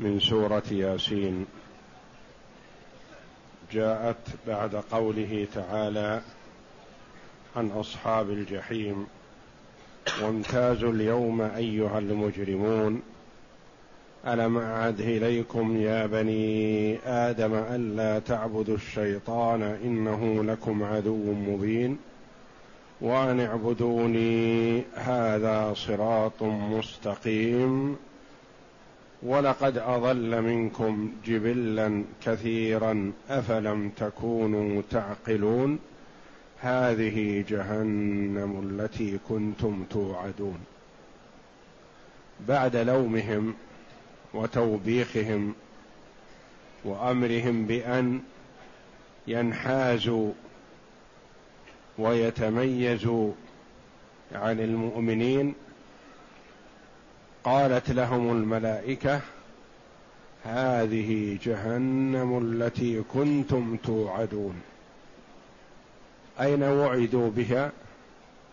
من سورة ياسين. جاءت بعد قوله تعالى عن أصحاب الجحيم وامتازوا اليوم أيها المجرمون ألم أعد إليكم يا بني آدم الا تعبدوا الشيطان إنه لكم عدو مبين وأن اعبدوني هذا صراط مستقيم ولقد أضل منكم جبلا كثيرا أفلم تكونوا تعقلون هذه جهنم التي كنتم توعدون. بعد لومهم وتوبيخهم وأمرهم بأن ينحازوا ويتميزوا عن المؤمنين قالت لهم الملائكة هذه جهنم التي كنتم توعدون. أين وعدوا بها؟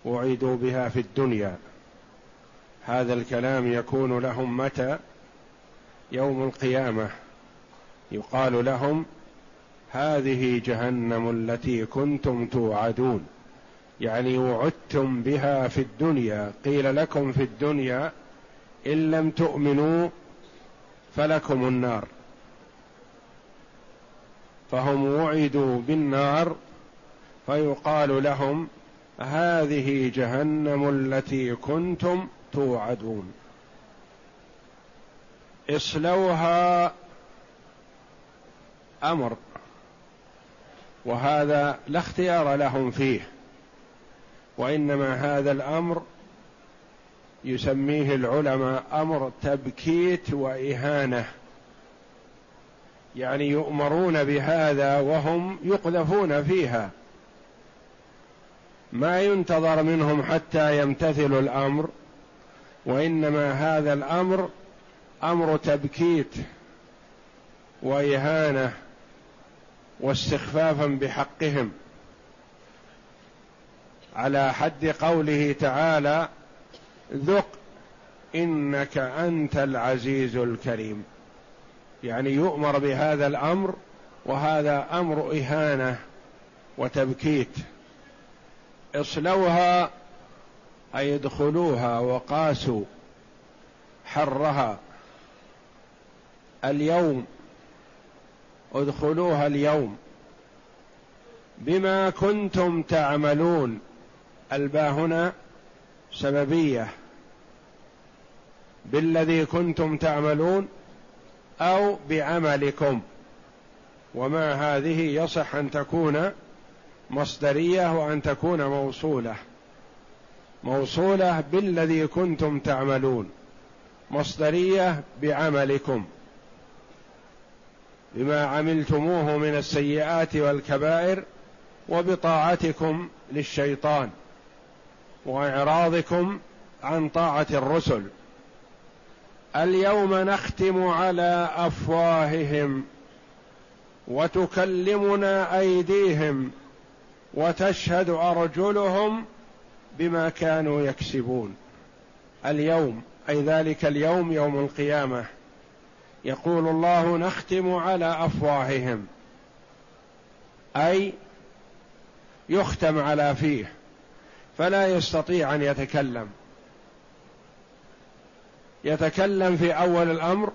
وعدوا بها في الدنيا. هذا الكلام يكون لهم متى؟ يوم القيامة. يقال لهم هذه جهنم التي كنتم توعدون. يعني وعدتم بها في الدنيا قيل لكم في الدنيا إن لم تؤمنوا فلكم النار. فهم وعدوا بالنار فيقال لهم هذه جهنم التي كنتم توعدون. اصلوها أمر وهذا لا اختيار لهم فيه وإنما هذا الأمر يسميه العلماء أمر تبكيت وإهانة. يعني يؤمرون بهذا وهم يقذفون فيها. ما ينتظر منهم حتى يمتثلوا الأمر وإنما هذا الأمر أمر تبكيت وإهانة واستخفافا بحقهم. على حد قوله تعالى ذق إنك أنت العزيز الكريم. يعني يؤمر بهذا الأمر وهذا أمر إهانة وتبكيت. اصلوها أي ادخلوها وقاسوا حرها اليوم. ادخلوها اليوم. بما كنتم تعملون. الباء هنا سببية بالذي كنتم تعملون أو بعملكم وما هذه يصح أن تكون مصدرية وأن تكون موصولة. موصولة بالذي كنتم تعملون مصدرية بعملكم. بما عملتموه من السيئات والكبائر وبطاعتكم للشيطان. وإعراضكم عن طاعة الرسل. اليوم نختم على أفواههم وتكلمنا أيديهم وتشهد أرجلهم بما كانوا يكسبون. اليوم أي ذلك اليوم يوم القيامة يقول الله نختم على أفواههم. أي يختم على فيه. فلا يستطيع أن يتكلم. يتكلم في أول الأمر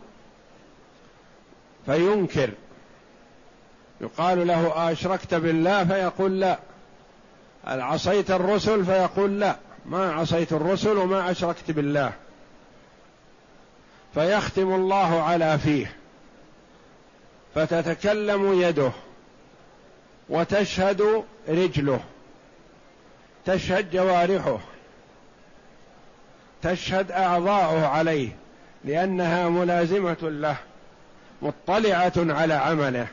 فينكر. يقال له أشركت بالله فيقول لا. عصيت الرسل فيقول لا. ما عصيت الرسل وما أشركت بالله. فيختم الله على فيه. فتتكلم يده وتشهد رجله. تشهد جوارحه. تشهد أعضاؤه عليه لأنها ملازمة له مطلعة على عمله.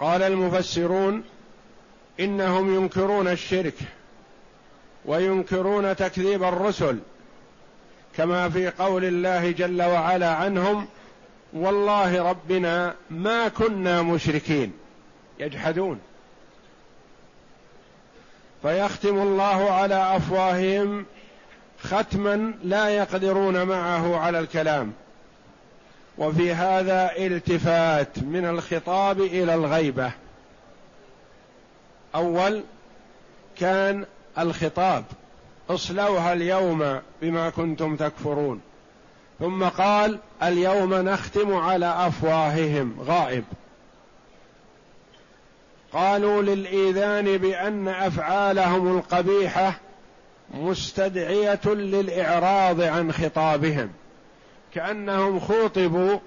قال المفسرون إنهم ينكرون الشرك وينكرون تكذيب الرسل كما في قول الله جل وعلا عنهم والله ربنا ما كنا مشركين. يجحدون. فيختم الله على أفواههم ختما لا يقدرون معه على الكلام. وفي هذا التفات من الخطاب إلى الغيبة. أول كان الخطاب اصلوها اليوم بما كنتم تكفرون. ثم قال اليوم نختم على أفواههم غائب. قالوا للإيذان بأن أفعالهم القبيحة مستدعية للإعراض عن خطابهم. كأنهم خوطبوا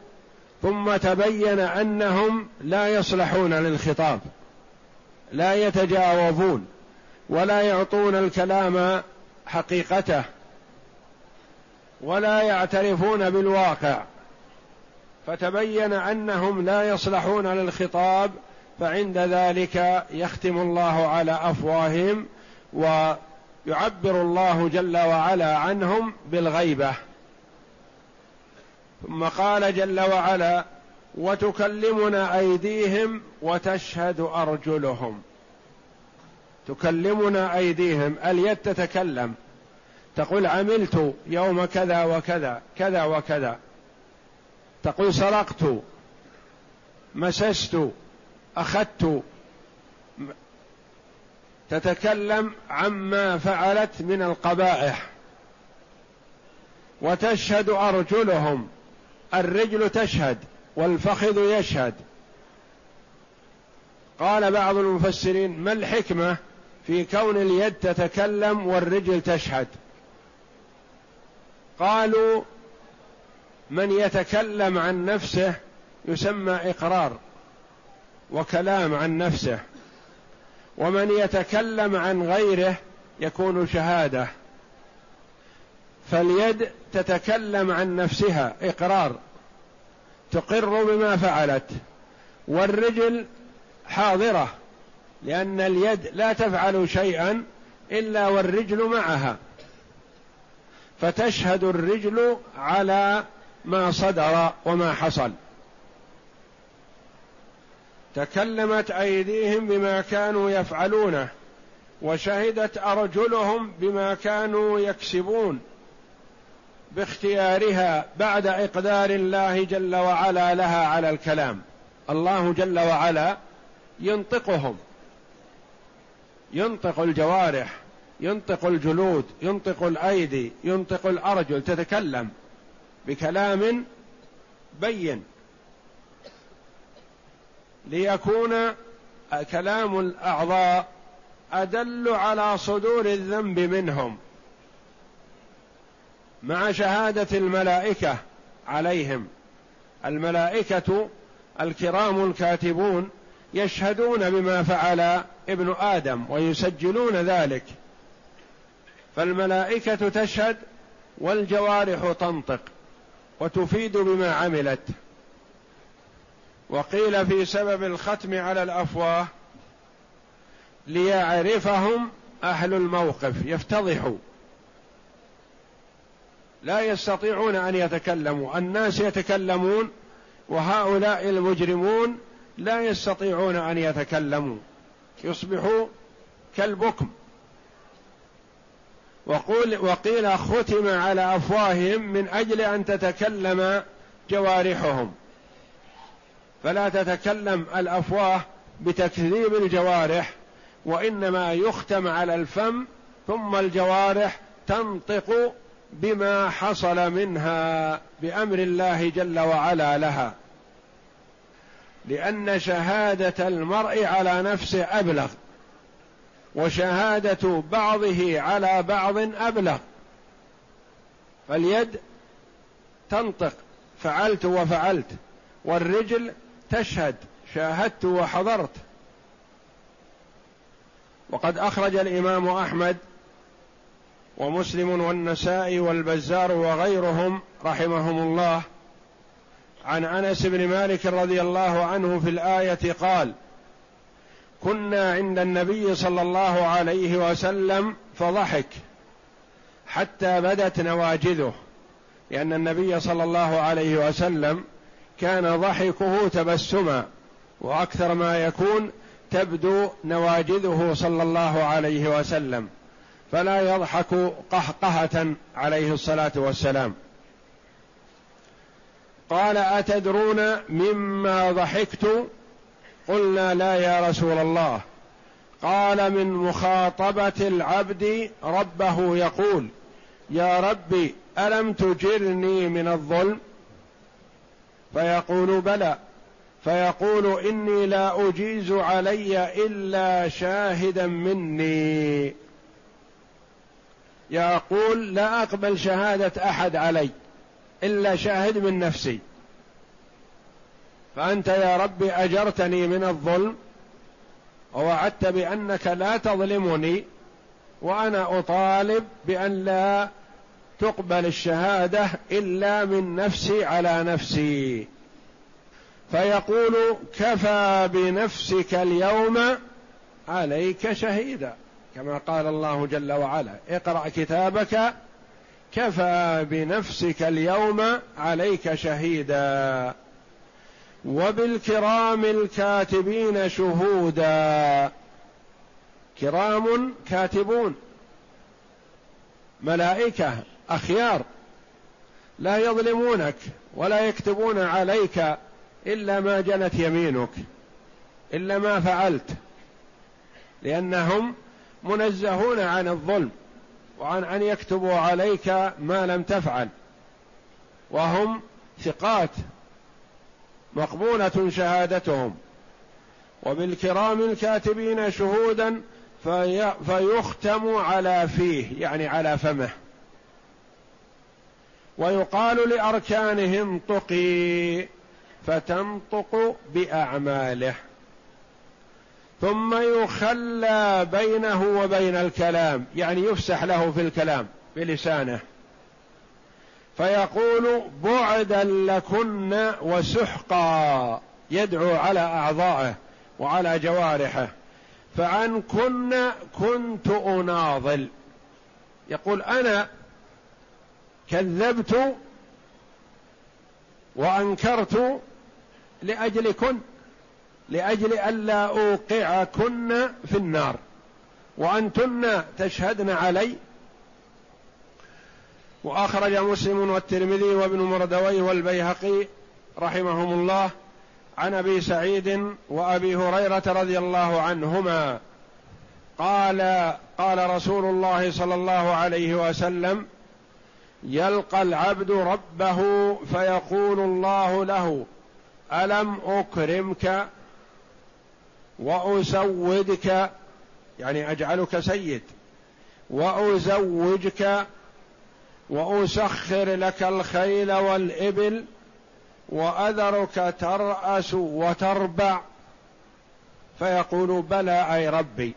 ثم تبين أنهم لا يصلحون للخطاب لا يتجاوبون ولا يعطون الكلام حقيقته ولا يعترفون بالواقع. فتبين أنهم لا يصلحون للخطاب فعند ذلك يختم الله على أفواههم ويعبر الله جل وعلا عنهم بالغيبة. ثم قال جل وعلا وتكلمنا أيديهم وتشهد أرجلهم. تكلمنا أيديهم اليد تتكلم. تقول عملت يوم كذا وكذا كذا وكذا. تقول سرقت مسست أخذت تتكلم عما فعلت من القبائح وتشهد أرجلهم الرجل تشهد والفخذ يشهد. قال بعض المفسرين ما الحكمة في كون اليد تتكلم والرجل تشهد؟ قالوا من يتكلم عن نفسه يسمى إقرار. وكلام عن نفسه ومن يتكلم عن غيره يكون شهادة. فاليد تتكلم عن نفسها إقرار تقر بما فعلت والرجل حاضرة لأن اليد لا تفعل شيئا إلا والرجل معها. فتشهد الرجل على ما صدر وما حصل. تكلمت أيديهم بما كانوا يفعلونه وشهدت أرجلهم بما كانوا يكسبون باختيارها بعد إقدار الله جل وعلا لها على الكلام. الله جل وعلا ينطقهم ينطق الجوارح ينطق الجلود ينطق الأيدي ينطق الأرجل تتكلم بكلام بين. ليكون كلام الأعضاء أدل على صدور الذنب منهم مع شهادة الملائكة عليهم. الملائكة الكرام الكاتبون يشهدون بما فعل ابن آدم ويسجلون ذلك. فالملائكة تشهد والجوارح تنطق وتفيد بما عملت. وقيل في سبب الختم على الأفواه ليعرفهم أهل الموقف يفتضحوا. لا يستطيعون أن يتكلموا الناس يتكلمون وهؤلاء المجرمون لا يستطيعون أن يتكلموا يصبحوا كالبكم. وقول وقيل ختم على أفواههم من أجل أن تتكلم جوارحهم. فلا تتكلم الأفواه بتكذيب الجوارح وإنما يختم على الفم ثم الجوارح تنطق بما حصل منها بأمر الله جل وعلا لها. لأن شهادة المرء على نفسه أبلغ وشهادة بعضه على بعض أبلغ. فاليد تنطق فعلت وفعلت والرجل تشهد شاهدت وحضرت. وقد أخرج الإمام أحمد ومسلم والنسائي والبزار وغيرهم رحمهم الله عن أنس بن مالك رضي الله عنه في الآية قال كنا عند النبي صلى الله عليه وسلم فضحك حتى بدت نواجذه لأن النبي صلى الله عليه وسلم كان ضحكه تبسما وأكثر ما يكون تبدو نواجذه صلى الله عليه وسلم فلا يضحك قهقهة عليه الصلاة والسلام. قال أتدرون مما ضحكت؟ قلنا لا يا رسول الله. قال من مخاطبة العبد ربه يقول يا ربي ألم تجرني من الظلم؟ فيقول بلى. فيقول إني لا أجيز علي إلا شاهدا مني. يقول لا أقبل شهادة أحد علي إلا شاهد من نفسي. فأنت يا رب أجرتني من الظلم ووعدت بأنك لا تظلمني وأنا أطالب بأن لا تقبل الشهادة إلا من نفسي على نفسي. فيقول كفى بنفسك اليوم عليك شهيدا. كما قال الله جل وعلا اقرأ كتابك كفى بنفسك اليوم عليك شهيدا. وبالكرام الكاتبين شهودا. كرام كاتبون. ملائكة أخيار. لا يظلمونك ولا يكتبون عليك إلا ما جنت يمينك إلا ما فعلت لأنهم منزهون عن الظلم وعن أن يكتبوا عليك ما لم تفعل. وهم ثقات مقبولة شهادتهم. وبالكرام الكاتبين شهودا في فيختم على فيه يعني على فمه. ويقال لأركانهم طقي فتنطق بأعماله. ثم يخلى بينه وبين الكلام يعني يفسح له في الكلام بلسانه. فيقول بعدا لكن وسحقا يدعو على أعضائه وعلى جوارحه. فعنكن كنت أناضل. يقول أنا كذبت وأنكرت لأجلكن لأجل الا أوقعكن في النار وأنتن تشهدن علي. وأخرج مسلم والترمذي وابن مردويه والبيهقي رحمهم الله عن أبي سعيد وأبي هريرة رضي الله عنهما. قال قال رسول الله صلى الله عليه وسلم يلقى العبد ربه فيقول الله له ألم أكرمك وأسودك يعني أجعلك سيد وأزوجك وأسخر لك الخيل والإبل وأذرك ترأس وتربع. فيقول بلى أي ربي.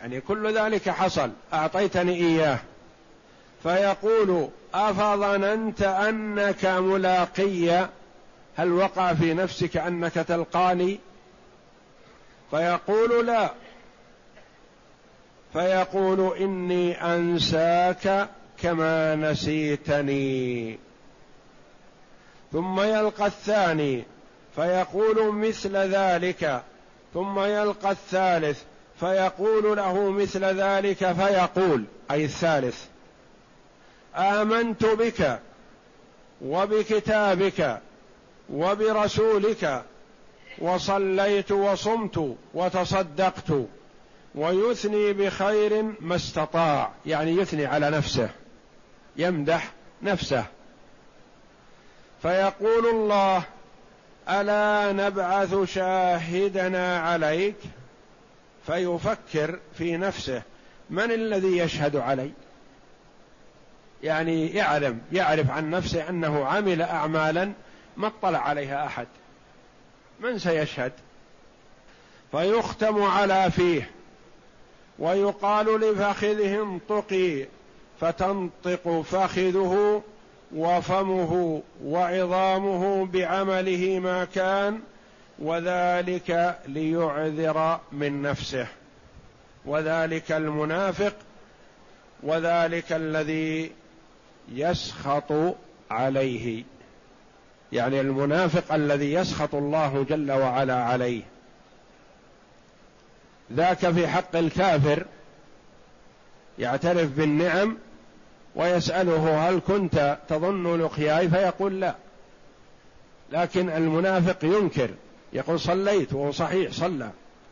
يعني كل ذلك حصل أعطيتني إياه. فيقول أفظننت أنك ملاقي؟ هل وقع في نفسك أنك تلقاني؟ فيقول لا. فيقول إني أنساك كما نسيتني. ثم يلقى الثاني فيقول مثل ذلك. ثم يلقى الثالث فيقول له مثل ذلك فيقول أي الثالث. آمنت بك وبكتابك وبرسولك وصليت وصمت وتصدقت ويثني بخير ما استطاع يعني يثني على نفسه يمدح نفسه. فيقول الله ألا نبعث شاهدنا عليك؟ فيفكر في نفسه من الذي يشهد علي؟ يعني يعلم يعرف عن نفسه أنه عمل اعمالا ما اطلع عليها أحد. من سيشهد؟ فيختم على فيه. ويقال لفخذه انطقي فتنطق فخذه وفمه وعظامه بعمله ما كان وذلك ليعذر من نفسه. وذلك المنافق وذلك الذي يسخط عليه. يعني المنافق الذي يسخط الله جل وعلا عليه. ذاك في حق الكافر يعترف بالنعم ويسأله هل كنت تظن لقياي فيقول لا. لكن المنافق ينكر. يقول صليت وهو صحيح صلى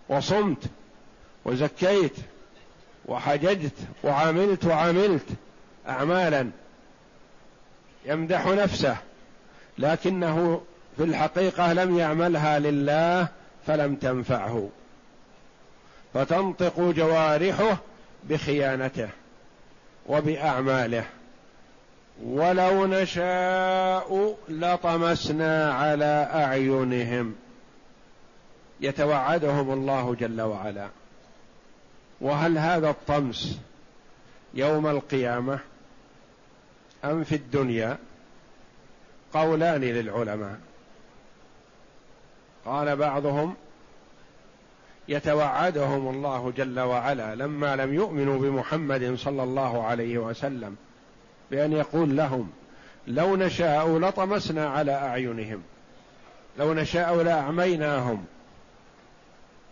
وصمت وزكيت وحججت وعملت وعملت أعمالا. يمدح نفسه لكنه في الحقيقة لم يعملها لله فلم تنفعه. فتنطق جوارحه بخيانته وبأعماله. ولو نشاء لطمسنا على أعينهم. يتوعدهم الله جل وعلا. وهل هذا الطمس يوم القيامة أم في الدنيا؟ قولان للعلماء. قال بعضهم يتوعدهم الله جل وعلا لما لم يؤمنوا بمحمد صلى الله عليه وسلم بأن يقول لهم لو نشاء لطمسنا على أعينهم لو نشاء لأعميناهم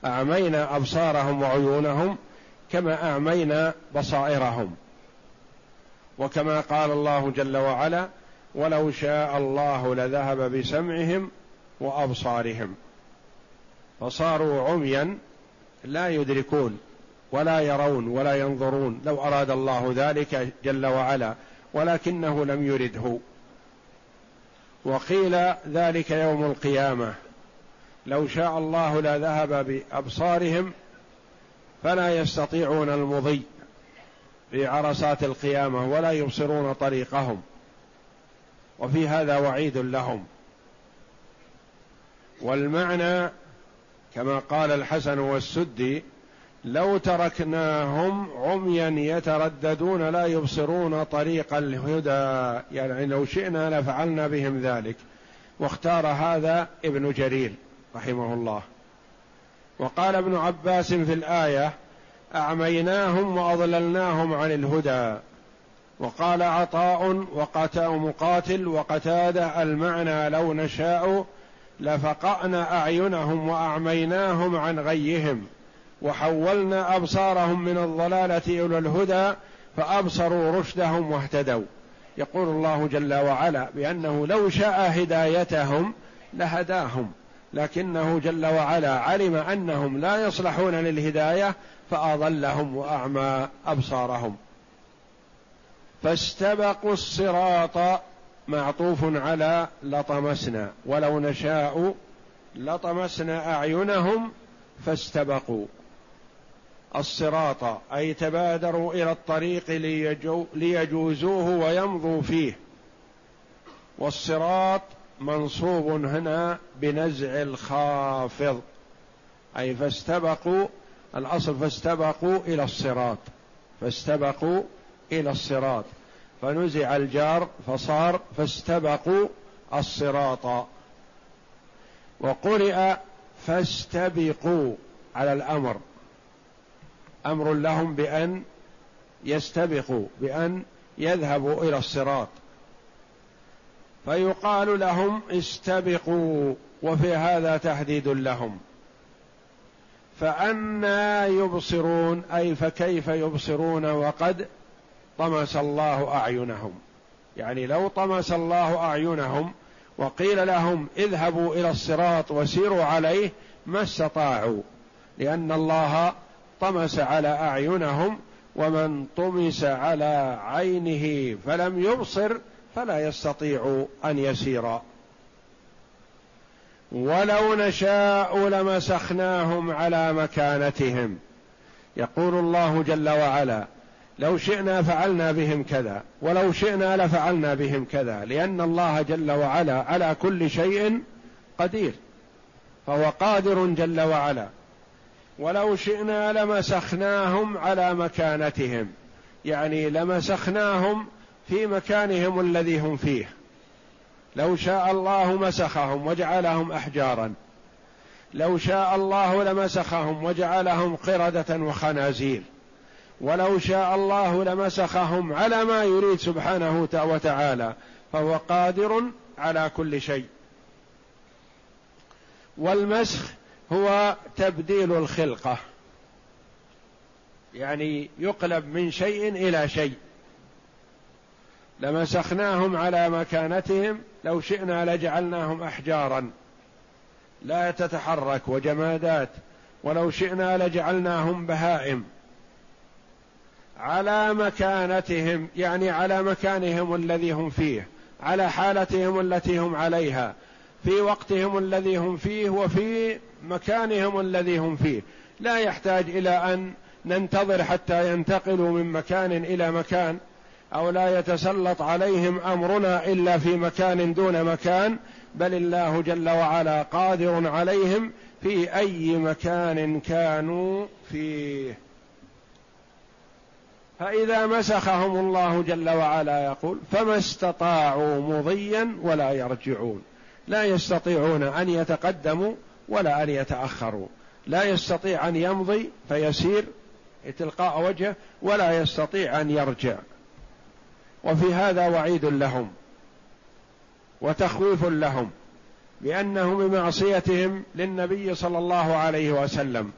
أعمينا أبصارهم وعيونهم كما أعمينا بصائرهم. وكما قال الله جل وعلا ولو شاء الله لذهب بسمعهم وأبصارهم فصاروا عميا لا يدركون ولا يرون ولا ينظرون لو أراد الله ذلك جل وعلا ولكنه لم يرده. وقيل ذلك يوم القيامة لو شاء الله لذهب بأبصارهم فلا يستطيعون المضي في عرصات القيامة ولا يبصرون طريقهم. وفي هذا وعيد لهم. والمعنى كما قال الحسن والسدي لو تركناهم عميا يترددون لا يبصرون طريق الهدى. يعني لو شئنا لفعلنا بهم ذلك. واختار هذا ابن جرير رحمه الله. وقال ابن عباس في الآية أعميناهم وأضللناهم عن الهدى. وقال عطاء وقتاء مقاتل وقتادة المعنى لو نشاء لفقأنا أعينهم وأعميناهم عن غيهم. وحولنا أبصارهم من الضلالة إلى الهدى فأبصروا رشدهم واهتدوا. يقول الله جل وعلا بأنه لو شاء هدايتهم لهداهم لكنه جل وعلا علم أنهم لا يصلحون للهداية فأضلهم وأعمى أبصارهم. فاستبقوا الصراط معطوف على لطمسنا. ولو نشاء لطمسنا أعينهم فاستبقوا. الصراط أي تبادروا إلى الطريق ليجو ليجوزوه ويمضوا فيه. والصراط منصوب هنا بنزع الخافض. أي فاستبقوا الأصل فاستبقوا إلى الصراط. فاستبقوا إلى الصراط. فنزع الجار فصار فاستبقوا الصراط. وقرئ فاستبقوا على الأمر. أمر لهم بأن يستبقوا بأن يذهبوا إلى الصراط. فيقال لهم استبقوا وفي هذا تهديد لهم. فأنا يبصرون أي فكيف يبصرون وقد طمس الله أعينهم. يعني لو طمس الله أعينهم وقيل لهم اذهبوا إلى الصراط وسيروا عليه ما استطاعوا لأن الله طمس على أعينهم ومن طمس على عينه فلم يبصر فلا يستطيع أن يسير. ولو نشاء لمسخناهم على مكانتهم. يقول الله جل وعلا لو شئنا فعلنا بهم كذا ولو شئنا لفعلنا بهم كذا لأن الله جل وعلا على كل شيء قدير فهو قادر جل وعلا. ولو شئنا لمسخناهم على مكانتهم يعني لمسخناهم في مكانهم الذي هم فيه. لو شاء الله مسخهم وجعلهم أحجارا. لو شاء الله لمسخهم وجعلهم قردة وخنازير. ولو شاء الله لمسخهم على ما يريد سبحانه وتعالى فهو قادر على كل شيء. والمسخ هو تبديل الخلقة. يعني يقلب من شيء إلى شيء. لمسخناهم على مكانتهم لو شئنا لجعلناهم أحجارا. لا تتحرك وجمادات ولو شئنا لجعلناهم بهائم. على مكانتهم يعني على مكانهم الذي هم فيه على حالتهم التي هم عليها في وقتهم الذي هم فيه وفي مكانهم الذي هم فيه. لا يحتاج إلى أن ننتظر حتى ينتقلوا من مكان إلى مكان. أو لا يتسلط عليهم أمرنا إلا في مكان دون مكان بل الله جل وعلا قادر عليهم في أي مكان كانوا فيه. فإذا مسخهم الله جل وعلا يقول فما استطاعوا مضيا ولا يرجعون. لا يستطيعون أن يتقدموا ولا أن يتأخروا. لا يستطيع أن يمضي فيسير تلقاء وجهه ولا يستطيع أن يرجع. وفي هذا وعيد لهم وتخويف لهم بأنهم بمعصيتهم للنبي صلى الله عليه وسلم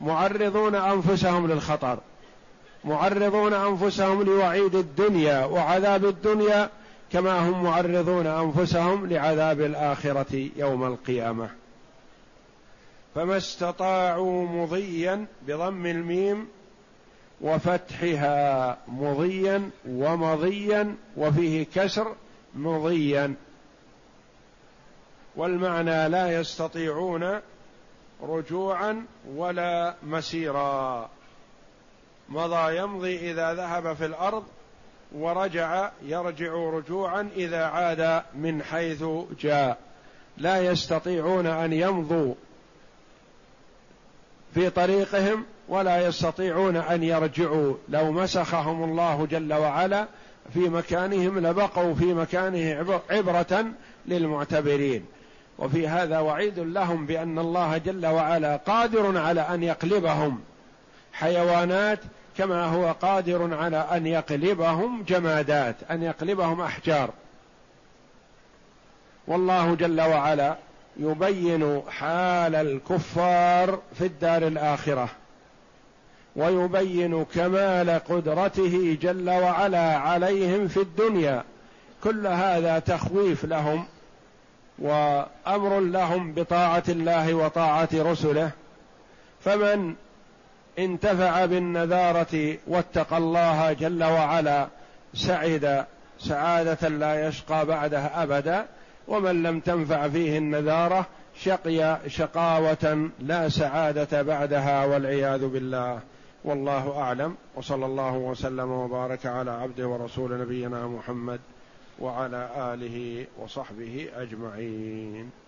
معرضون أنفسهم للخطر معرضون أنفسهم لوعيد الدنيا وعذاب الدنيا كما هم معرضون أنفسهم لعذاب الآخرة يوم القيامة. فما استطاعوا مضيا بضم الميم وفتحها مضيا ومضيا وفيه كسر مضيا. والمعنى لا يستطيعون رجوعا ولا مسيرا. مضى يمضي إذا ذهب في الأرض ورجع يرجع رجوعا إذا عاد من حيث جاء. لا يستطيعون أن يمضوا في طريقهم ولا يستطيعون أن يرجعوا. لو مسخهم الله جل وعلا في مكانهم لبقوا في مكانه عبرة للمعتبرين. وفي هذا وعيد لهم بأن الله جل وعلا قادر على أن يقلبهم. حيوانات كما هو قادر على أن يقلبهم جمادات أن يقلبهم أحجار. والله جل وعلا يبين حال الكفار في الدار الآخرة ويبين كمال قدرته جل وعلا عليهم في الدنيا. كل هذا تخويف لهم وأمر لهم بطاعة الله وطاعة رسله. فمن انتفع بالنذارة واتقى الله جل وعلا سعد سعادة لا يشقى بعدها أبدا. ومن لم تنفع فيه النذارة شقي شقاوة لا سعادة بعدها والعياذ بالله. والله أعلم. وصلى الله وسلم وبارك على عبده ورسول نبينا محمد وعلى آله وصحبه أجمعين.